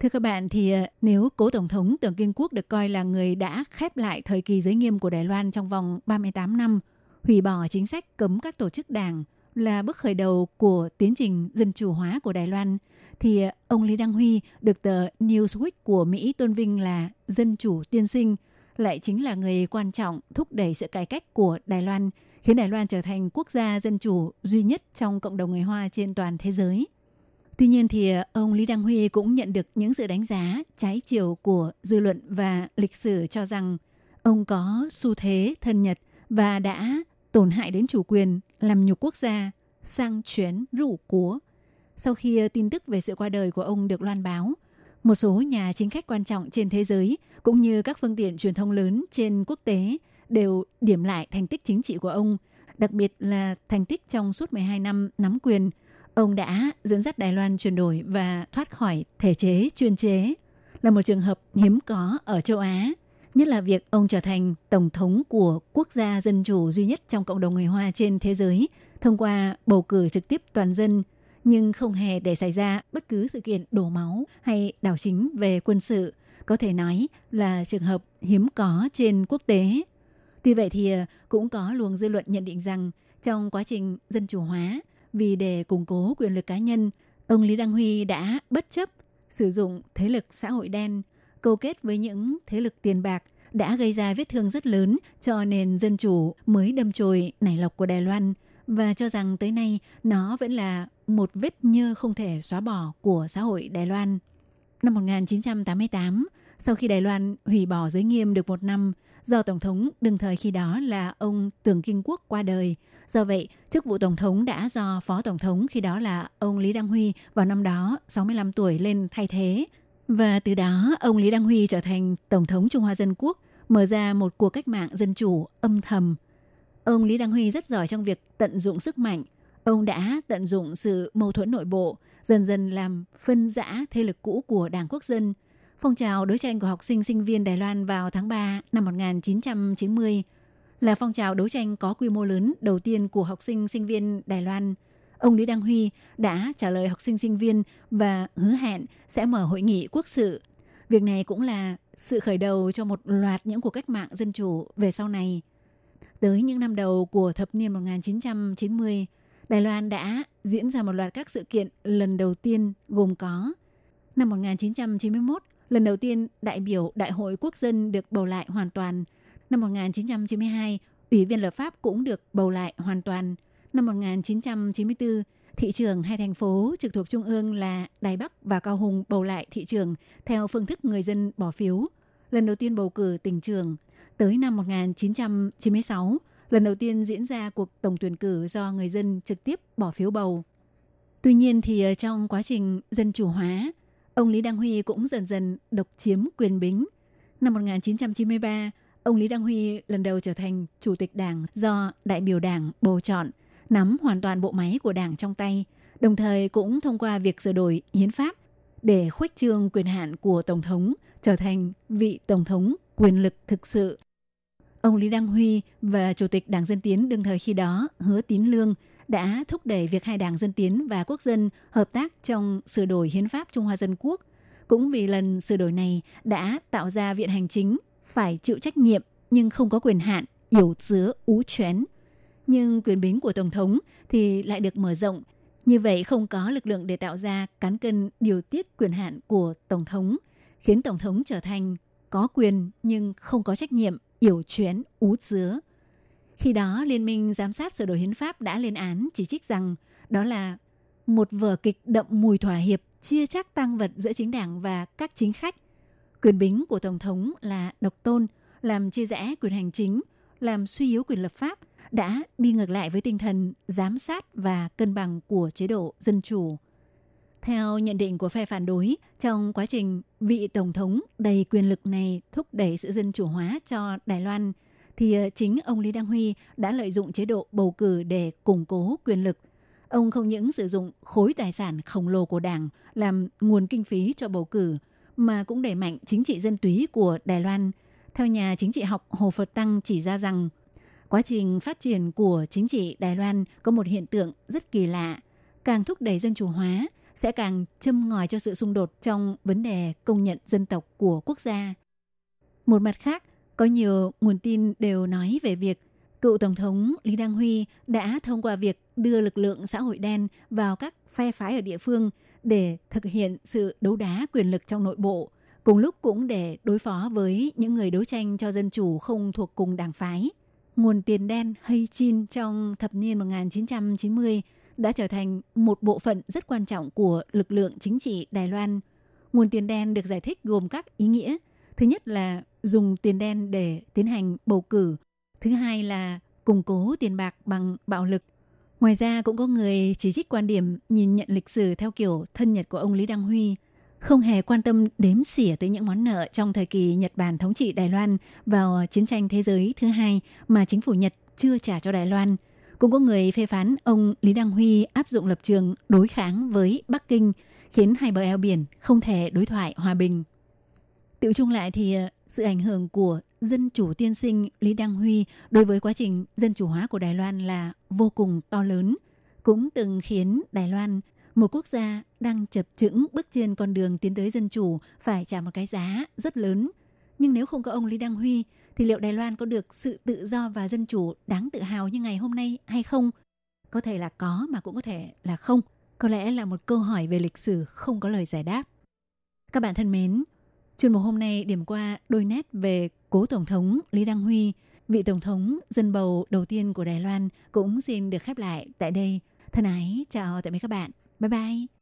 Thưa các bạn, thì ờ, nếu cố Tổng thống Tưởng Kiên Quốc được coi là người đã khép lại thời kỳ giới nghiêm của Đài Loan trong vòng 38 năm, hủy bỏ chính sách cấm các tổ chức đảng là bước khởi đầu của tiến trình dân chủ hóa của Đài Loan, thì ông Lý Đăng Huy được tờ Newsweek của Mỹ tôn vinh là dân chủ tiên sinh, lại chính là người quan trọng thúc đẩy sự cải cách của Đài Loan, khiến Đài Loan trở thành quốc gia dân chủ duy nhất trong cộng đồng người Hoa trên toàn thế giới. Tuy nhiên thì ông Lý Đăng Huy cũng nhận được những sự đánh giá trái chiều của dư luận và lịch sử cho rằng ông có xu thế thân Nhật và đã tổn hại đến chủ quyền, làm nhục quốc gia, sang chuyến rủ cúa. Sau khi ờ, tin tức về sự qua đời của ông được loan báo, một số nhà chính khách quan trọng trên thế giới cũng như các phương tiện truyền thông lớn trên quốc tế đều điểm lại thành tích chính trị của ông, đặc biệt là thành tích trong suốt 12 năm nắm quyền. Ông đã dẫn dắt Đài Loan chuyển đổi và thoát khỏi thể chế chuyên chế, là một trường hợp hiếm có ở châu Á nhất là việc ông trở thành tổng thống của quốc gia dân chủ duy nhất trong cộng đồng người Hoa trên thế giới thông qua bầu cử trực tiếp toàn dân, nhưng không hề để xảy ra bất cứ sự kiện đổ máu hay đảo chính về quân sự, có thể nói là trường hợp hiếm có trên quốc tế. Tuy vậy thì à, cũng có luồng dư luận nhận định rằng trong quá trình dân chủ hóa, vì để củng cố quyền lực cá nhân, ông Lý Đăng Huy đã bất chấp sử dụng thế lực xã hội đen câu kết với những thế lực tiền bạc đã gây ra vết thương rất lớn cho nền dân chủ mới đâm chồi nảy lọc của Đài Loan và cho rằng tới nay nó vẫn là một vết nhơ không thể xóa bỏ của xã hội Đài Loan. Năm 1988, Sau khi Đài Loan hủy bỏ giới nghiêm được một năm, do Tổng thống đương thời khi đó là ông Tưởng Kinh Quốc qua đời. Do vậy, chức vụ Tổng thống đã do Phó Tổng thống khi đó là ông Lý Đăng Huy vào năm đó 65 tuổi lên thay thế. Và từ đó, ông Lý Đăng Huy trở thành Tổng thống Trung Hoa Dân Quốc, mở ra một cuộc cách mạng dân chủ âm thầm. Ông Lý Đăng Huy rất giỏi trong việc tận dụng sức mạnh. Ông đã tận dụng sự mâu thuẫn nội bộ, dần dần làm phân rã thế lực cũ của Đảng Quốc dân. Phong trào đấu tranh của học sinh sinh viên Đài Loan vào tháng 3 năm 1990 là phong trào đấu tranh có quy mô lớn đầu tiên của học sinh sinh viên Đài Loan. Ông Lý Đăng Huy đã trả lời học sinh sinh viên và hứa hẹn sẽ mở hội nghị quốc sự. Việc này cũng là sự khởi đầu cho một loạt những cuộc cách mạng dân chủ về sau này. Tới những năm đầu của thập niên 1990, Đài Loan đã diễn ra một loạt các sự kiện lần đầu tiên gồm có năm 1991, lần đầu tiên đại biểu Đại hội Quốc dân được bầu lại hoàn toàn. Năm 1992, Ủy viên lập pháp cũng được bầu lại hoàn toàn. Năm 1994, thị trường hai thành phố trực thuộc Trung ương là Đài Bắc và Cao Hùng bầu lại thị trường theo phương thức người dân bỏ phiếu. Lần đầu tiên bầu cử tỉnh trường. Tới năm 1996, lần đầu tiên diễn ra cuộc tổng tuyển cử do người dân trực tiếp bỏ phiếu bầu. Tuy nhiên thì ờ, trong quá trình dân chủ hóa, ông Lý Đăng Huy cũng dần dần độc chiếm quyền bính. Năm 1993, ông Lý Đăng Huy lần đầu trở thành chủ tịch đảng do đại biểu đảng bầu chọn, nắm hoàn toàn bộ máy của đảng trong tay, đồng thời cũng thông qua việc sửa đổi hiến pháp để khuếch trương quyền hạn của tổng thống trở thành vị tổng thống quyền lực thực sự. Ông Lý Đăng Huy và Chủ tịch Đảng Dân Tiến đương thời khi đó Hứa Tín Lương đã thúc đẩy việc hai đảng Dân Tiến và Quốc dân hợp tác trong sửa đổi hiến pháp Trung Hoa Dân Quốc. Cũng vì lần sửa đổi này đã tạo ra viện hành chính phải chịu trách nhiệm nhưng không có quyền hạn, yếu chứa ú chén. Nhưng quyền bính của Tổng thống thì lại được mở rộng. Như vậy không có lực lượng để tạo ra cán cân điều tiết quyền hạn của Tổng thống, khiến Tổng thống trở thành có quyền nhưng không có trách nhiệm, yểu chuyến, ú chứa. Khi đó, Liên minh Giám sát sửa đổi hiến pháp đã lên án chỉ trích rằng đó là một vở kịch đậm mùi thỏa hiệp chia chắc tăng vật giữa chính đảng và các chính khách. Quyền bính của Tổng thống là độc tôn, làm chia rẽ quyền hành chính, làm suy yếu quyền lập pháp, đã đi ngược lại với tinh thần giám sát và cân bằng của chế độ dân chủ. Theo nhận định của phe phản đối, trong quá trình vị Tổng thống đầy quyền lực này thúc đẩy sự dân chủ hóa cho Đài Loan, thì ờ, chính ông Lý Đăng Huy đã lợi dụng chế độ bầu cử để củng cố quyền lực. Ông không những sử dụng khối tài sản khổng lồ của đảng làm nguồn kinh phí cho bầu cử, mà cũng đẩy mạnh chính trị dân túy của Đài Loan. Theo nhà chính trị học Hồ Phật Tăng chỉ ra rằng, quá trình phát triển của chính trị Đài Loan có một hiện tượng rất kỳ lạ. Càng thúc đẩy dân chủ hóa, sẽ càng châm ngòi cho sự xung đột trong vấn đề công nhận dân tộc của quốc gia. Một mặt khác, có nhiều nguồn tin đều nói về việc cựu Tổng thống Lý Đăng Huy đã thông qua việc đưa lực lượng xã hội đen vào các phe phái ở địa phương để thực hiện sự đấu đá quyền lực trong nội bộ, cùng lúc cũng để đối phó với những người đấu tranh cho dân chủ không thuộc cùng đảng phái. Nguồn tiền đen hay chin trong thập niên 1990 đã trở thành một bộ phận rất quan trọng của lực lượng chính trị Đài Loan. Nguồn tiền đen được giải thích gồm các ý nghĩa. Thứ nhất là dùng tiền đen để tiến hành bầu cử. Thứ hai là củng cố tiền bạc bằng bạo lực. Ngoài ra cũng có người chỉ trích quan điểm nhìn nhận lịch sử theo kiểu thân nhật của ông Lý Đăng Huy, không hề quan tâm đếm xỉa tới những món nợ trong thời kỳ Nhật Bản thống trị Đài Loan vào chiến tranh thế giới thứ hai mà chính phủ Nhật chưa trả cho Đài Loan. Cũng có người phê phán ông Lý Đăng Huy áp dụng lập trường đối kháng với Bắc Kinh, khiến hai bờ eo biển không thể đối thoại hòa bình. Tiểu chung lại thì ờ, sự ảnh hưởng của dân chủ tiên sinh Lý Đăng Huy đối với quá trình dân chủ hóa của Đài Loan là vô cùng to lớn, cũng từng khiến Đài Loan, một quốc gia đang chập chững bước trên con đường tiến tới dân chủ phải trả một cái giá rất lớn. Nhưng nếu không có ông Lý Đăng Huy, thì liệu Đài Loan có được sự tự do và dân chủ đáng tự hào như ngày hôm nay hay không? Có thể là có mà cũng có thể là không. Có lẽ là một câu hỏi về lịch sử không có lời giải đáp. Các bạn thân mến, chuyên mục hôm nay điểm qua đôi nét về cố Tổng thống Lý Đăng Huy, vị Tổng thống dân bầu đầu tiên của Đài Loan cũng xin được khép lại tại đây. Thân ái, chào tạm biệt các bạn. Bye bye.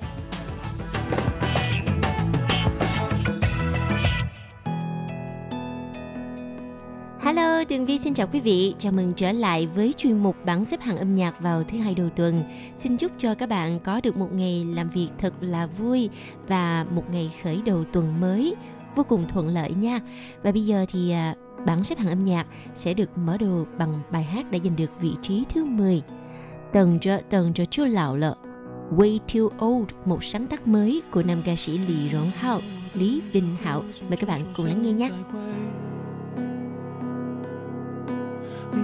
Hello, Tường Vi xin chào quý vị. Chào mừng trở lại với chuyên mục bảng xếp hạng âm nhạc vào thứ hai đầu tuần. Xin chúc cho các bạn có được một ngày làm việc thật là vui và một ngày khởi đầu tuần mới vô cùng thuận lợi nha. Và bây giờ thì à, bảng xếp hạng âm nhạc sẽ được mở đầu bằng bài hát đã giành được vị trí thứ 10. Tần cho tần cho chưa lão lợ. Way Too Old, một sáng tác mới của nam ca sĩ Lý Rõng Hạo, Lý Vinh Hạo. Mời các bạn cùng lắng nghe nhé.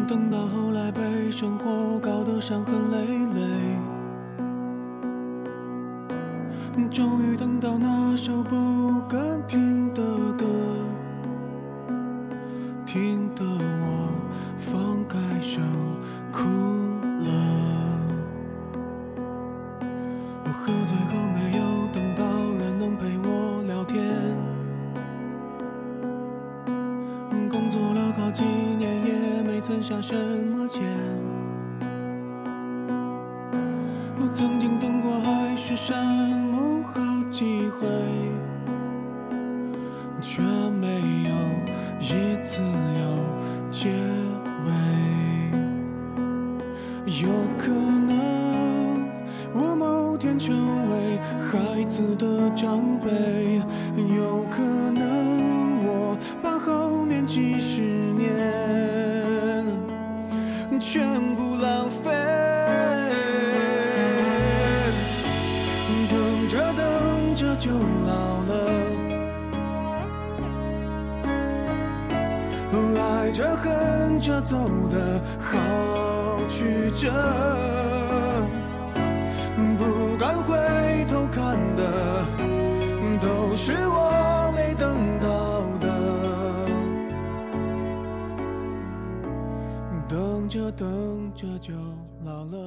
等到后来被生活搞得伤痕累累，终于等到那首不敢听的歌，听得我放开声哭了。喝醉后没有等也没存下什么钱。我曾经等过海誓山盟好几回，却没有一次有结尾。有可能我某天成为孩子的长辈，有可能我把后面几十全部浪费。等着等着就老了，爱着恨着走的好曲折，不敢回头看的都是着等着就老了。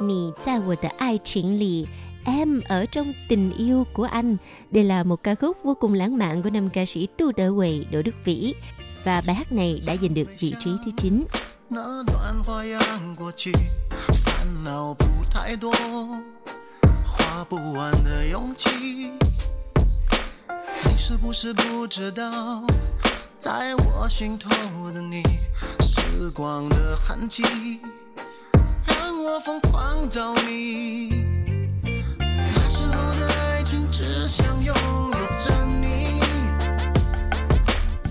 你在我的爱情里Em ở trong tình yêu của anh. Đây là một ca khúc vô cùng lãng mạn của nam ca sĩ Tu Đỡ Quầy, Đỗ Đức Vĩ. Và bài hát này đã giành được vị trí thứ 9. 那 你是不是不知道，在我心头的你，时光的痕迹，让我疯狂着迷。那时候的爱情只想拥有着你，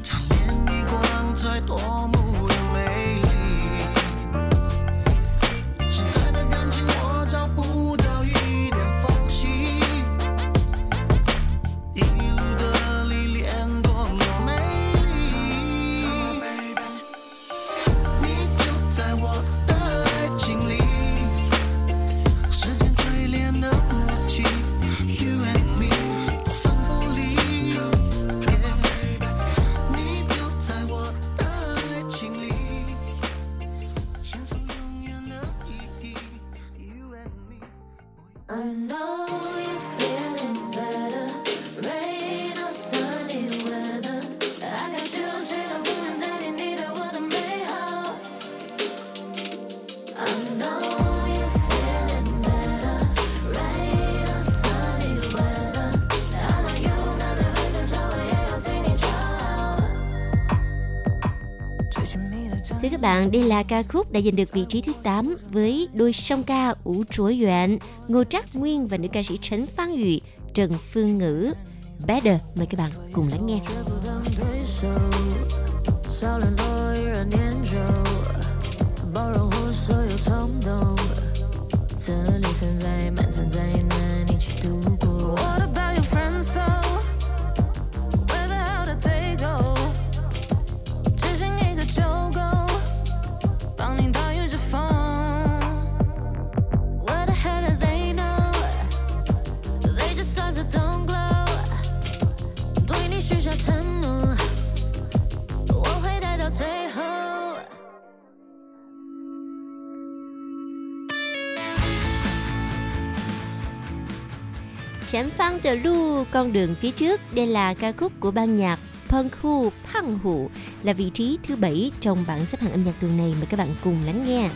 贪恋你光彩夺目 các bạn, đây là ca khúc đã giành được vị trí thứ 8 với đôi song ca Ủ Chúa Doãn, Ngô Trác Nguyên và nữ ca sĩ Trấn Phan Ủy, Trần Phương Ngữ. Better, mời các bạn cùng lắng nghe. 绝不当对手，少量多依然念旧，包容后所有冲动，这里存在满残在难一起度过。What about your friends though? 前方的路 con phăng con đường phía trước. Đây là ca khúc của ban nhạc Punk Hu Pang Hu là vị trí thứ bảy trong bảng xếp hạng âm nhạc tuần này. Mời các bạn cùng lắng nghe.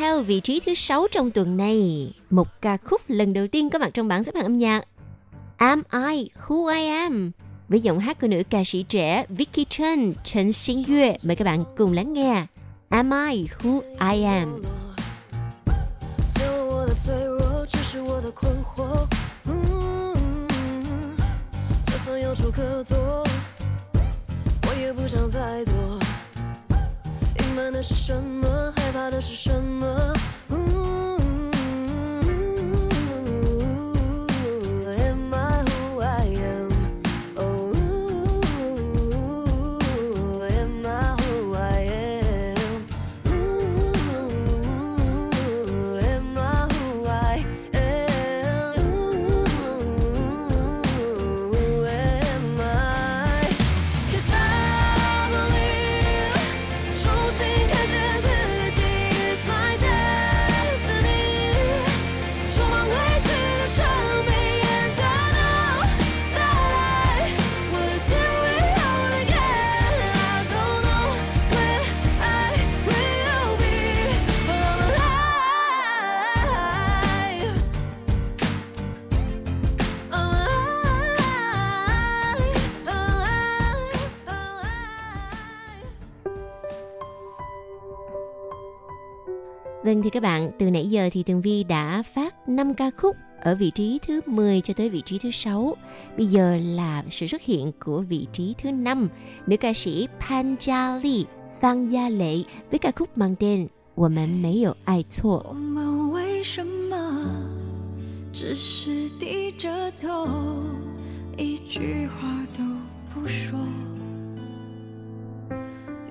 theo vị trí thứ sáu trong tuần này, một ca khúc lần đầu tiên có mặt trong bảng xếp hạng âm nhạc. Am I Who I Am với giọng hát của nữ ca sĩ trẻ Vicky Chen, Trần Xin Yue. Mời các bạn cùng lắng nghe Am I Who I Am. 自由我的脆弱，只是我的困惑。嗯，就算有处可坐，我也不想再做。 隐瞒的是什么？害怕的是什么 Vâng thì các bạn, từ nãy giờ thì Tường Vi đã phát 5 ca khúc ở vị trí thứ 10 cho tới vị trí thứ 6. Bây giờ là sự xuất hiện của vị trí thứ 5, nữ ca sĩ Pan Jia Li, Phan Gia Lệ với ca khúc mang tên 我们没有爱错。我们为什么只是低着头，一句话都不说？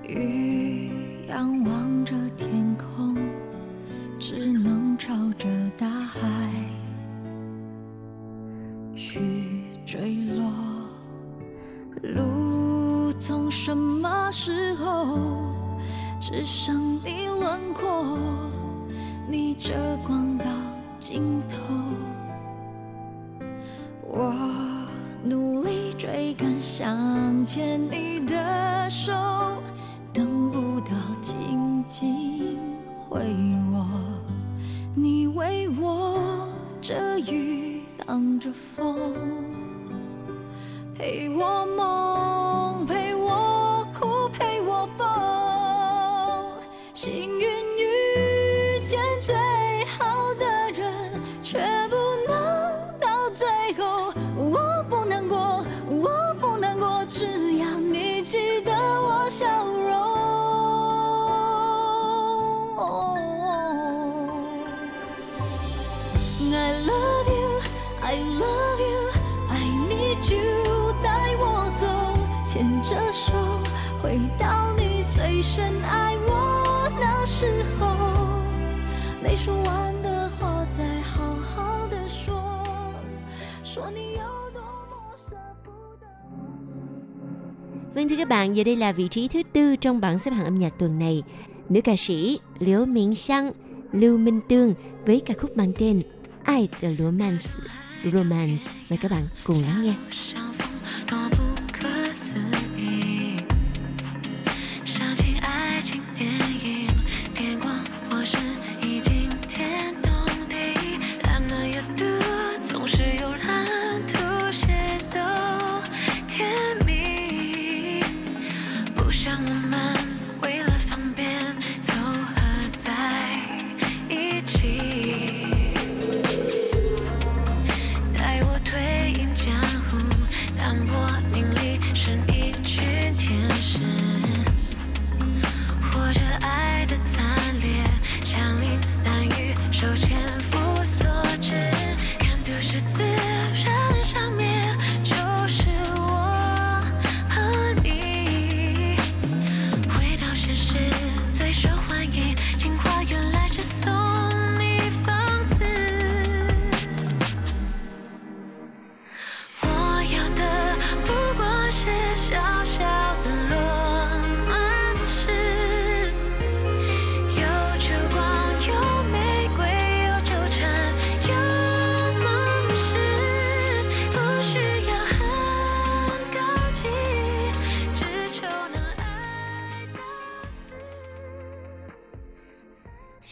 雨仰望着天空， 只能朝着大海去坠落。路从什么时候只剩你轮廓？逆着光到尽头，我努力追赶，想牵你的手，等不到紧紧回握，你为我遮雨挡着风。陪我梦，陪我哭，陪我疯。深爱我那时候。没说完的话，再好好的说，说你有多么舍不得。 Vâng thưa các bạn, giờ đây là vị trí thứ tư trong bảng xếp hạng âm nhạc tuần này. Nữ ca sĩ Liễu Miễn Sang, Lưu Minh Tương với ca khúc mang tên Ai的 Romance Romance mời các bạn cùng lắng nghe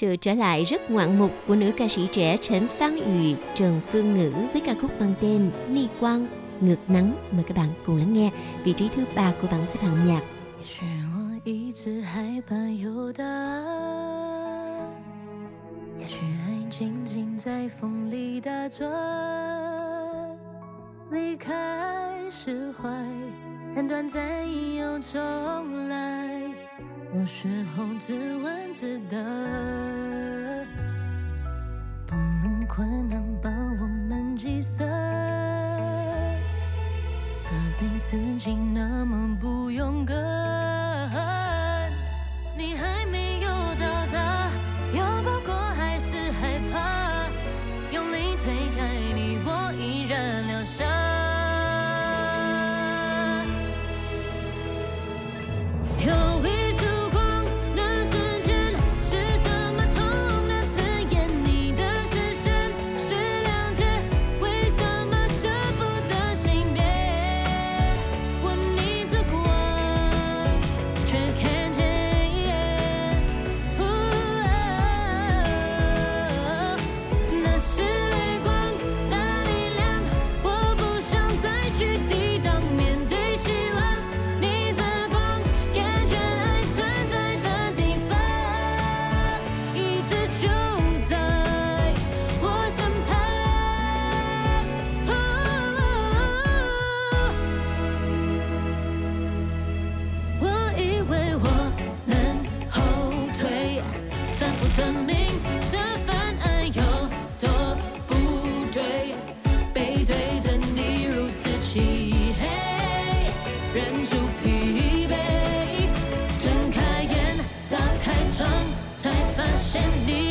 Sự trở lại rất ngoạn mục của nữ ca sĩ trẻ Trấn Phan Ủy, Trần Phương Ngữ với ca khúc mang tên Ni Quang, Ngược Nắng. Mời các bạn cùng lắng nghe vị trí thứ ba của bảng xếp hạng nhạc. 也许我一直还伴有答案，也许还静静在风里打转。离开释怀，但短暂又重来， 有时候自问自答，不能困难把我们击散。责备自己那么不勇敢，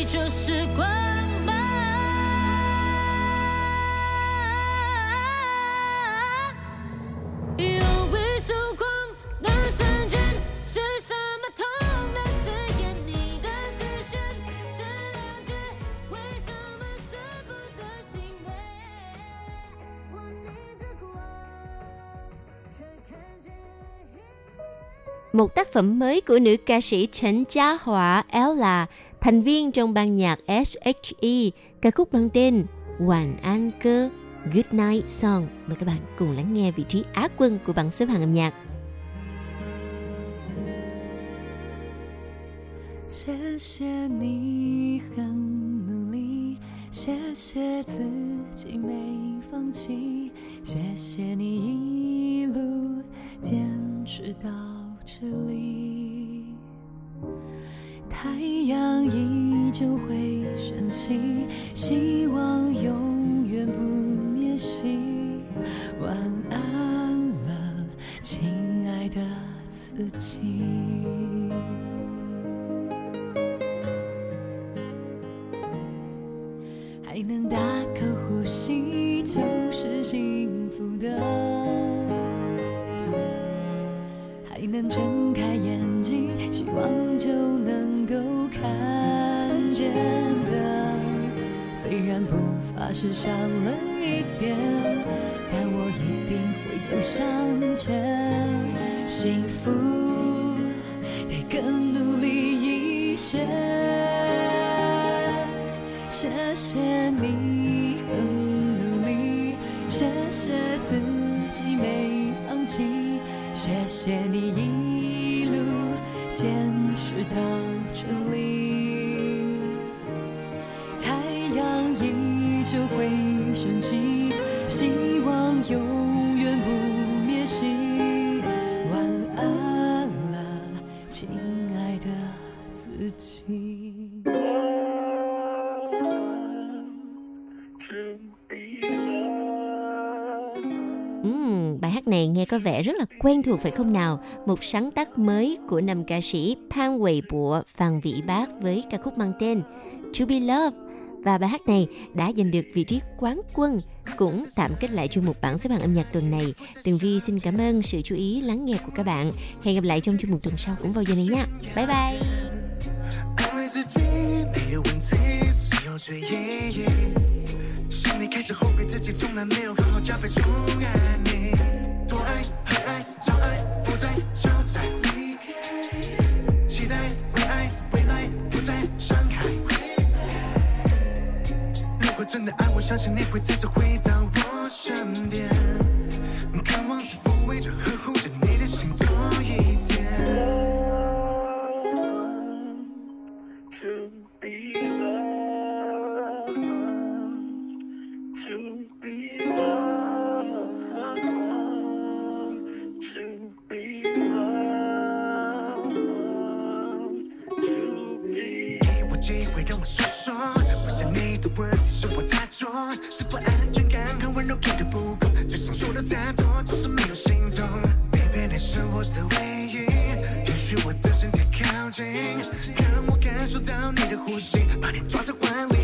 就是光芒。有一束光的瞬间，是什么痛的刺眼？你的视线是谅解，为什么舍不得熄灭？我逆着光，却看见。 Một tác phẩm mới của nữ ca sĩ Trấn Gia Hỏa Ella, thành viên trong ban nhạc SHE, ca khúc mang tên Hoàn An Cơ, Good Night Song. Mời các bạn cùng lắng nghe vị trí Á quân của bảng xếp hạng âm nhạc. 谢谢你很努力，谢谢自己没放弃，谢谢你一路坚持到这里。 太阳依旧会升起，希望永远不灭息。晚安了，亲爱的自己。还能大口呼吸就是幸福的，能睁开眼睛，希望就能够看见的。虽然步伐是少了一点，但我一定会走向前。幸福得更努力一些。谢谢你很努力，谢谢谢你一路坚持到这里。太阳依旧会升起，nghe có vẻ rất là quen thuộc phải không nào? Một sáng tác mới của nam ca sĩ Phan Quỳ Bụa, Phan Vĩ Bác với ca khúc mang tên To Be Loved. Và bài hát này đã giành được vị trí quán quân cũng tạm kết lại chuyên mục bảng xếp hạng âm nhạc tuần này. Tường Vi xin cảm ơn sự chú ý lắng nghe của các bạn. Hẹn gặp lại trong chuyên mục tuần sau cũng vào giờ này nha. Bye bye. 安慰自己没有问题，只有最意义。心里开始后悔自己从来没有好好加倍宠爱你，多爱、 很爱、早爱、负债、超载，期待为爱未来不再伤害。如果真的爱我，相信你会再次回到我身边，渴望着抚慰着呵护着你是不安全感和温柔给的不够，嘴上说的太多，总是没有行动。Baby，你是我的唯一，允许我的身体靠近，让我感受到你的呼吸，把你抓在怀里，